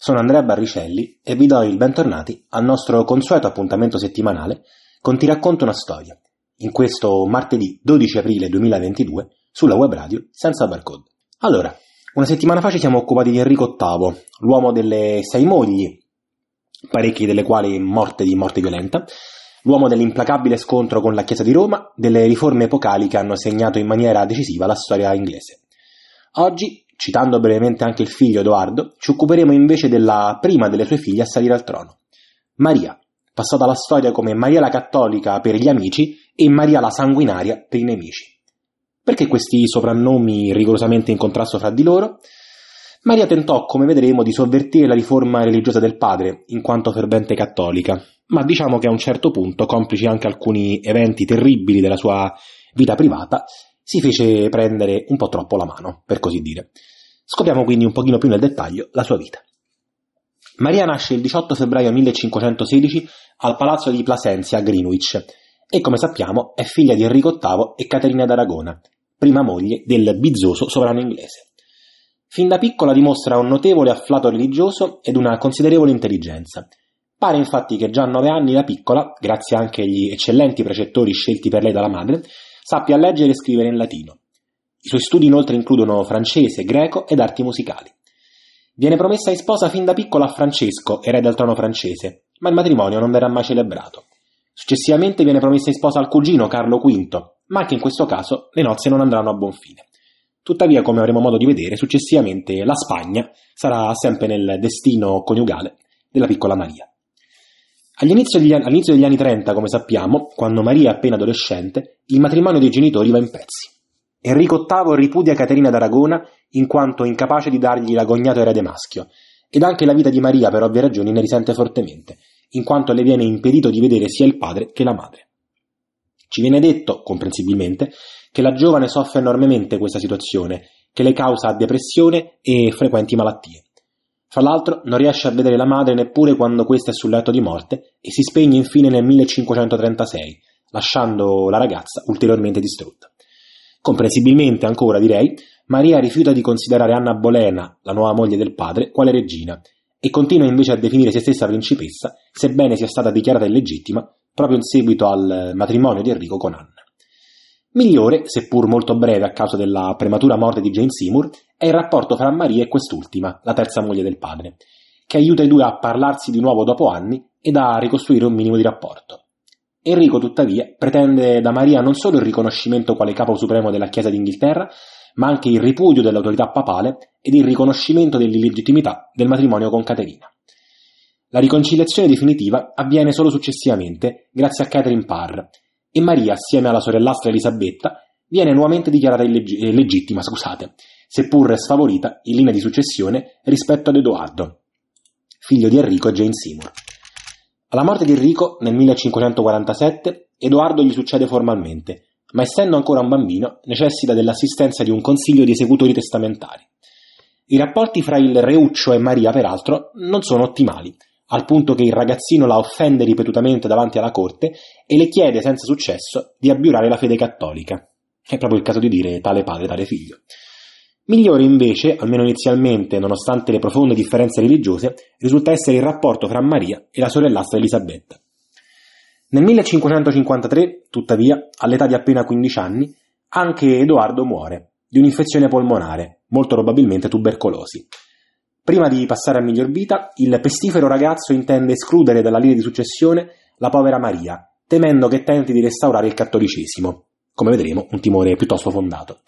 Sono Andrea Barricelli e vi do il bentornati al nostro consueto appuntamento settimanale con Ti racconto una storia, in questo martedì 12 aprile 2022 sulla web radio senza barcode. Allora, una settimana fa ci siamo occupati di Enrico VIII, l'uomo delle sei mogli, parecchie delle quali morte di morte violenta, l'uomo dell'implacabile scontro con la Chiesa di Roma, delle riforme epocali che hanno segnato in maniera decisiva la storia inglese. Oggi Citando brevemente anche il figlio Edoardo, ci occuperemo invece della prima delle sue figlie a salire al trono, Maria, passata alla storia come Maria la cattolica per gli amici e Maria la sanguinaria per i nemici. Perché questi soprannomi rigorosamente in contrasto fra di loro? Maria tentò, come vedremo, di sovvertire la riforma religiosa del padre, in quanto fervente cattolica, ma diciamo che a un certo punto, complici anche alcuni eventi terribili della sua vita privata, si fece prendere un po' troppo la mano, per così dire. Scopriamo quindi un pochino più nel dettaglio la sua vita. Maria nasce il 18 febbraio 1516 al palazzo di Plasencia a Greenwich e come sappiamo è figlia di Enrico VIII e Caterina d'Aragona, prima moglie del bizzoso sovrano inglese. Fin da piccola dimostra un notevole afflato religioso ed una considerevole intelligenza. Pare infatti che già a nove anni la piccola, grazie anche agli eccellenti precettori scelti per lei dalla madre, sappia leggere e scrivere in latino. I suoi studi inoltre includono francese, greco ed arti musicali. Viene promessa in sposa fin da piccola a Francesco, erede del trono francese, ma il matrimonio non verrà mai celebrato. Successivamente viene promessa in sposa al cugino Carlo V, ma anche in questo caso le nozze non andranno a buon fine. Tuttavia, come avremo modo di vedere, successivamente la Spagna sarà sempre nel destino coniugale della piccola Maria. All'inizio degli, all'inizio degli anni 30, come sappiamo, quando Maria è appena adolescente, il matrimonio dei genitori va in pezzi. Enrico VIII ripudia Caterina d'Aragona in quanto incapace di dargli l'agognato erede maschio, ed anche la vita di Maria per ovvie ragioni ne risente fortemente, in quanto le viene impedito di vedere sia il padre che la madre. Ci viene detto, comprensibilmente, che la giovane soffre enormemente questa situazione, che le causa depressione e frequenti malattie. Fra l'altro non riesce a vedere la madre neppure quando questa è sul letto di morte e si spegne infine nel 1536, lasciando la ragazza ulteriormente distrutta. Comprensibilmente ancora, direi, Maria rifiuta di considerare Anna Bolena, la nuova moglie del padre, quale regina, e continua invece a definire se stessa principessa, sebbene sia stata dichiarata illegittima proprio in seguito al matrimonio di Enrico con Anna. Migliore, seppur molto breve a causa della prematura morte di Jane Seymour, è il rapporto fra Maria e quest'ultima, la terza moglie del padre, che aiuta i due a parlarsi di nuovo dopo anni ed a ricostruire un minimo di rapporto. Enrico, tuttavia, pretende da Maria non solo il riconoscimento quale capo supremo della Chiesa d'Inghilterra, ma anche il ripudio dell'autorità papale ed il riconoscimento dell'illegittimità del matrimonio con Caterina. La riconciliazione definitiva avviene solo successivamente, grazie a Catherine Parr, e Maria, assieme alla sorellastra Elisabetta, viene nuovamente dichiarata illeg- eh, legittima, scusate, seppur sfavorita in linea di successione rispetto ad Edoardo, figlio di Enrico e Jane Seymour. Alla morte di Enrico, nel 1547, Edoardo gli succede formalmente, ma essendo ancora un bambino, necessita dell'assistenza di un consiglio di esecutori testamentari. I rapporti fra il Reuccio e Maria, peraltro, non sono ottimali, al punto che il ragazzino la offende ripetutamente davanti alla corte e le chiede senza successo di abbiurare la fede cattolica. È proprio il caso di dire tale padre, tale figlio. Migliore invece, almeno inizialmente, nonostante le profonde differenze religiose, risulta essere il rapporto fra Maria e la sorellastra Elisabetta. Nel 1553, tuttavia, all'età di appena 15 anni, anche Edoardo muore di un'infezione polmonare, molto probabilmente tubercolosi. Prima di passare a miglior vita, il pestifero ragazzo intende escludere dalla linea di successione la povera Maria, temendo che tenti di restaurare il cattolicesimo. Come vedremo, un timore piuttosto fondato.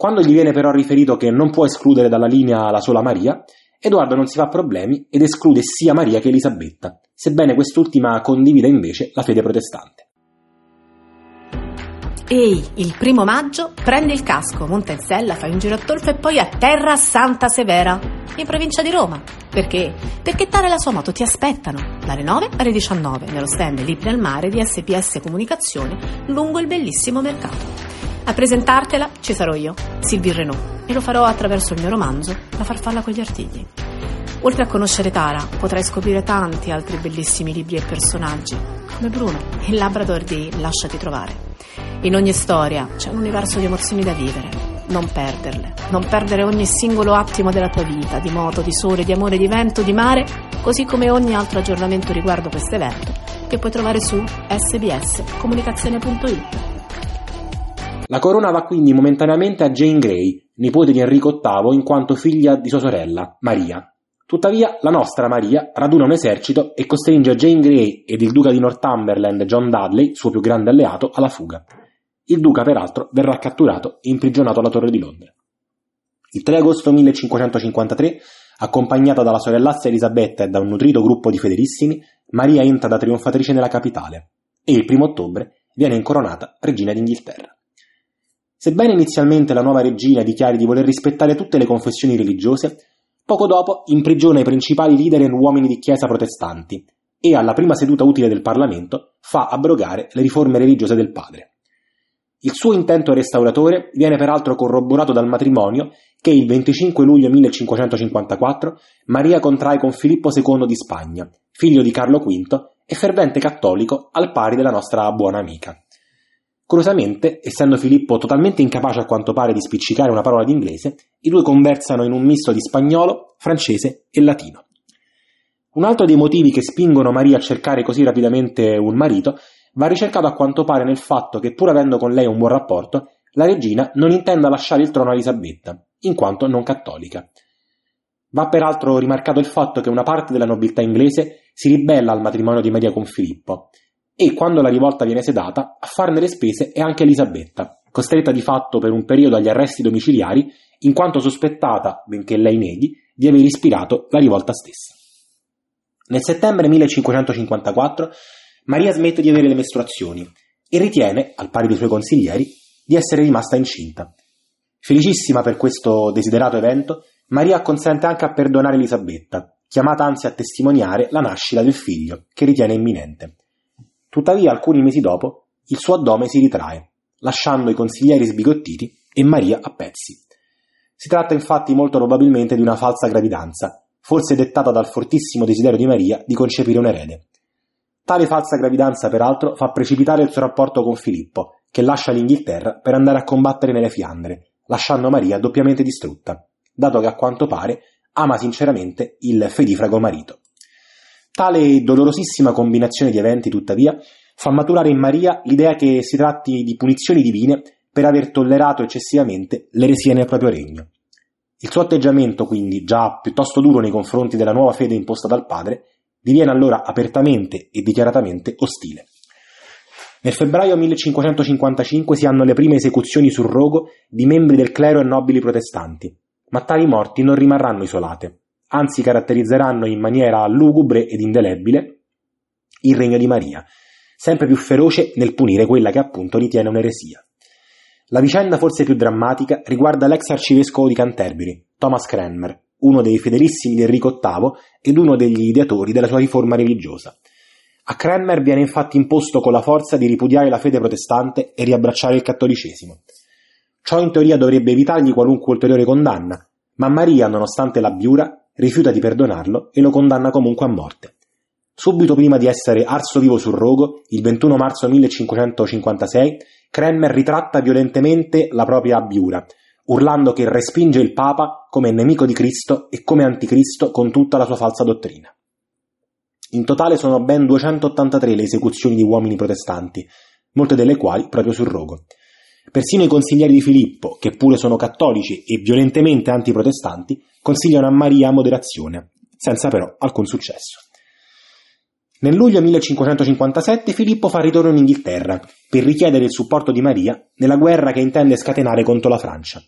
Quando gli viene però riferito che non può escludere dalla linea la sola Maria, Edoardo non si fa problemi ed esclude sia Maria che Elisabetta, sebbene quest'ultima condivida invece la fede protestante. Ehi, il primo maggio prende il casco, monta in sella, fai un giro a Tolfa e poi a Terra Santa Severa, in provincia di Roma. Perché? Perché Tara e la sua moto ti aspettano dalle 9 alle 19 nello stand Libri al Mare di SPS Comunicazione lungo il bellissimo mercato. A presentartela ci sarò io, Sylvie Renault, e lo farò attraverso il mio romanzo La farfalla con gli artigli. Oltre a conoscere Tara, potrai scoprire tanti altri bellissimi libri e personaggi, come Bruno, il Labrador di Lasciati trovare. In ogni storia c'è un universo di emozioni da vivere. Non perderle, non perdere ogni singolo attimo della tua vita, di moto, di sole, di amore, di vento, di mare, così come ogni altro aggiornamento riguardo questo evento che puoi trovare su sbscomunicazione.it. La corona va quindi momentaneamente a Jane Grey, nipote di Enrico VIII in quanto figlia di sua sorella, Maria. Tuttavia, la nostra Maria raduna un esercito e costringe Jane Grey ed il duca di Northumberland John Dudley, suo più grande alleato, alla fuga. Il duca, peraltro, verrà catturato e imprigionato alla Torre di Londra. Il 3 agosto 1553, accompagnata dalla sorellassa Elisabetta e da un nutrito gruppo di fedelissimi, Maria entra da trionfatrice nella capitale e il 1 ottobre viene incoronata regina d'Inghilterra. Sebbene inizialmente la nuova regina dichiari di voler rispettare tutte le confessioni religiose, poco dopo imprigiona i principali leader e uomini di chiesa protestanti e alla prima seduta utile del Parlamento fa abrogare le riforme religiose del padre. Il suo intento restauratore viene peraltro corroborato dal matrimonio che il 25 luglio 1554 Maria contrae con Filippo II di Spagna, figlio di Carlo V e fervente cattolico al pari della nostra buona amica. Curiosamente, essendo Filippo totalmente incapace a quanto pare di spiccicare una parola d'inglese, i due conversano in un misto di spagnolo, francese e latino. Un altro dei motivi che spingono Maria a cercare così rapidamente un marito va ricercato a quanto pare nel fatto che, pur avendo con lei un buon rapporto, la regina non intenda lasciare il trono a Elisabetta, in quanto non cattolica. Va peraltro rimarcato il fatto che una parte della nobiltà inglese si ribella al matrimonio di Maria con Filippo, e quando la rivolta viene sedata, a farne le spese è anche Elisabetta, costretta di fatto per un periodo agli arresti domiciliari, in quanto sospettata, benché lei neghi, di aver ispirato la rivolta stessa. Nel settembre 1554 Maria smette di avere le mestruazioni e ritiene, al pari dei suoi consiglieri, di essere rimasta incinta. Felicissima per questo desiderato evento, Maria consente anche a perdonare Elisabetta, chiamata anzi a testimoniare la nascita del figlio, che ritiene imminente. Tuttavia, alcuni mesi dopo, il suo addome si ritrae, lasciando i consiglieri sbigottiti e Maria a pezzi. Si tratta infatti molto probabilmente di una falsa gravidanza, forse dettata dal fortissimo desiderio di Maria di concepire un erede. Tale falsa gravidanza, peraltro, fa precipitare il suo rapporto con Filippo, che lascia l'Inghilterra per andare a combattere nelle Fiandre, lasciando Maria doppiamente distrutta, dato che a quanto pare ama sinceramente il fedifrago marito. Tale dolorosissima combinazione di eventi, tuttavia, fa maturare in Maria l'idea che si tratti di punizioni divine per aver tollerato eccessivamente l'eresia nel proprio regno. Il suo atteggiamento, quindi, già piuttosto duro nei confronti della nuova fede imposta dal padre, diviene allora apertamente e dichiaratamente ostile. Nel febbraio 1555 si hanno le prime esecuzioni sul rogo di membri del clero e nobili protestanti, ma tali morti non rimarranno isolate, anzi caratterizzeranno in maniera lugubre ed indelebile il regno di Maria, sempre più feroce nel punire quella che appunto ritiene un'eresia. La vicenda forse più drammatica riguarda l'ex arcivescovo di Canterbury, Thomas Cranmer, uno dei fedelissimi di Enrico VIII ed uno degli ideatori della sua riforma religiosa. A Cranmer viene infatti imposto con la forza di ripudiare la fede protestante e riabbracciare il cattolicesimo. Ciò in teoria dovrebbe evitargli qualunque ulteriore condanna, ma Maria, nonostante la biura, rifiuta di perdonarlo e lo condanna comunque a morte. Subito prima di essere arso vivo sul rogo, il 21 marzo 1556, Cranmer ritratta violentemente la propria abbiura, urlando che respinge il Papa come nemico di Cristo e come anticristo con tutta la sua falsa dottrina. In totale sono ben 283 le esecuzioni di uomini protestanti, molte delle quali proprio sul rogo. Persino i consiglieri di Filippo, che pure sono cattolici e violentemente antiprotestanti, consigliano a Maria moderazione, senza però alcun successo. Nel luglio 1557 Filippo fa ritorno in Inghilterra per richiedere il supporto di Maria nella guerra che intende scatenare contro la Francia.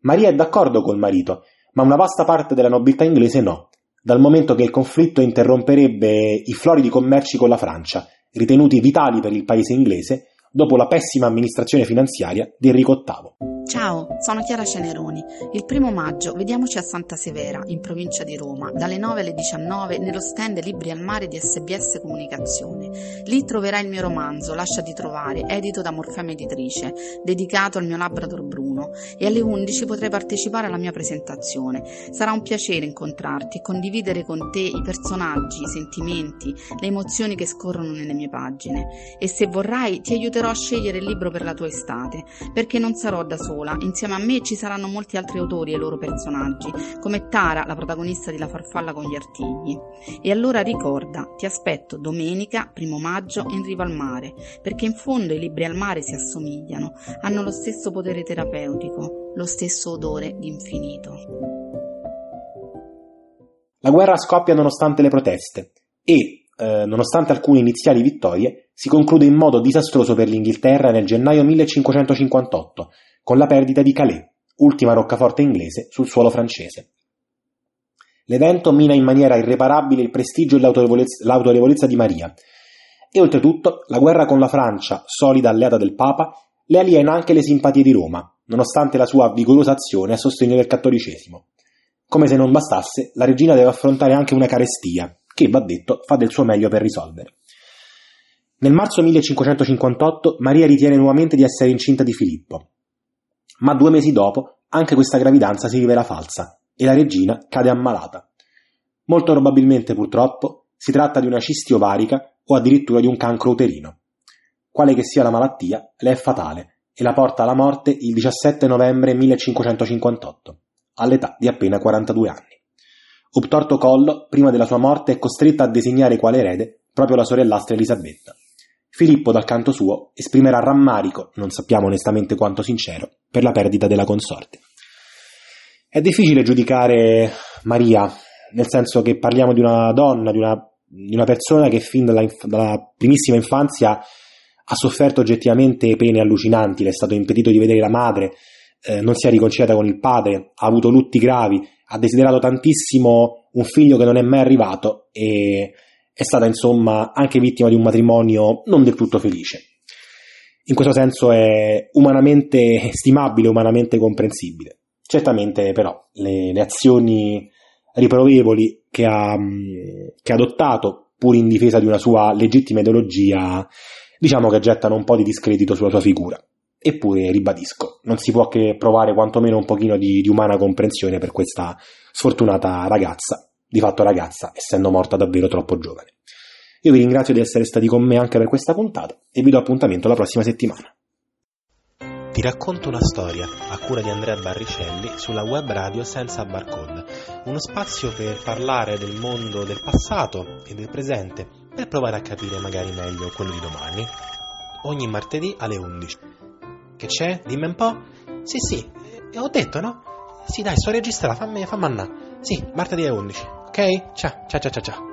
Maria è d'accordo col marito, ma una vasta parte della nobiltà inglese no, dal momento che il conflitto interromperebbe i floridi commerci con la Francia, ritenuti vitali per il paese inglese, dopo la pessima amministrazione finanziaria di Enrico VIII. Ciao, sono Chiara Ceneroni. Il primo maggio vediamoci a Santa Severa, in provincia di Roma, dalle 9 alle 19 nello stand Libri al Mare di SBS Comunicazione. Lì troverai il mio romanzo Lasciati trovare, edito da Morfema Editrice, dedicato al mio Labrador Bruno, e alle 11 potrai partecipare alla mia presentazione. Sarà un piacere incontrarti e condividere con te i personaggi, i sentimenti, le emozioni che scorrono nelle mie pagine. E se vorrai ti aiuterò a scegliere il libro per la tua estate, perché non sarò da sola sola, insieme a me ci saranno molti altri autori e loro personaggi, come Tara, la protagonista di La farfalla con gli artigli. E allora ricorda, ti aspetto domenica, primo maggio, in riva al mare, perché in fondo i libri al mare si assomigliano, hanno lo stesso potere terapeutico, lo stesso odore di infinito. La guerra scoppia nonostante le proteste e, eh, nonostante alcune iniziali vittorie, si conclude in modo disastroso per l'Inghilterra nel gennaio 1558, con la perdita di Calais, ultima roccaforte inglese sul suolo francese. L'evento mina in maniera irreparabile il prestigio e l'autorevolezza, l'autorevolezza di Maria, e oltretutto la guerra con la Francia, solida alleata del Papa, le aliena anche le simpatie di Roma, nonostante la sua vigorosa azione a sostegno del cattolicesimo. Come se non bastasse, la regina deve affrontare anche una carestia, che, va detto, fa del suo meglio per risolvere. Nel marzo 1558 Maria ritiene nuovamente di essere incinta di Filippo, ma due mesi dopo anche questa gravidanza si rivela falsa e la regina cade ammalata. Molto probabilmente, purtroppo, si tratta di una cisti ovarica o addirittura di un cancro uterino. Quale che sia la malattia, le è fatale e la porta alla morte il 17 novembre 1558, all'età di appena 42 anni. Obtorto Collo, prima della sua morte, è costretta a designare quale erede proprio la sorellastra Elisabetta. Filippo, dal canto suo, esprimerà rammarico, non sappiamo onestamente quanto sincero, per la perdita della consorte. È difficile giudicare Maria, nel senso che parliamo di una donna, di una, di una persona che fin dalla, dalla, primissima infanzia ha sofferto oggettivamente pene allucinanti, le è stato impedito di vedere la madre, eh, non si è riconciliata con il padre, ha avuto lutti gravi, ha desiderato tantissimo un figlio che non è mai arrivato e è stata insomma anche vittima di un matrimonio non del tutto felice. In questo senso è umanamente stimabile, umanamente comprensibile. Certamente però le, le azioni riprovevoli che ha, che ha adottato, pur in difesa di una sua legittima ideologia, diciamo che gettano un po' di discredito sulla sua figura. Eppure, ribadisco, non si può che provare quantomeno un pochino di, di umana comprensione per questa sfortunata ragazza, di fatto ragazza, essendo morta davvero troppo giovane. Io vi ringrazio di essere stati con me anche per questa puntata e vi do appuntamento la prossima settimana. Ti racconto una storia a cura di Andrea Barricelli sulla web radio senza barcode, uno spazio per parlare del mondo del passato e del presente per provare a capire magari meglio quello di domani. Ogni martedì alle 11. Che c'è? Dimmi un po'. Sì, sì, eh, ho detto, no? Sì, dai, sto registrando, fammi, fammi andare. Sì, martedì alle 11. Ok? Ciao, ciao, ciao, ciao.